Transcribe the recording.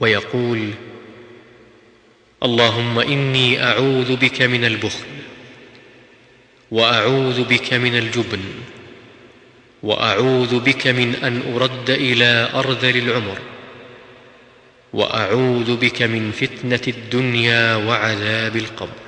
ويقول اللهم إني أعوذ بك من البخل وأعوذ بك من الجبن وأعوذ بك من أن أرد إلى أرذل العمر وأعوذ بك من فتنة الدنيا وعذاب القبر.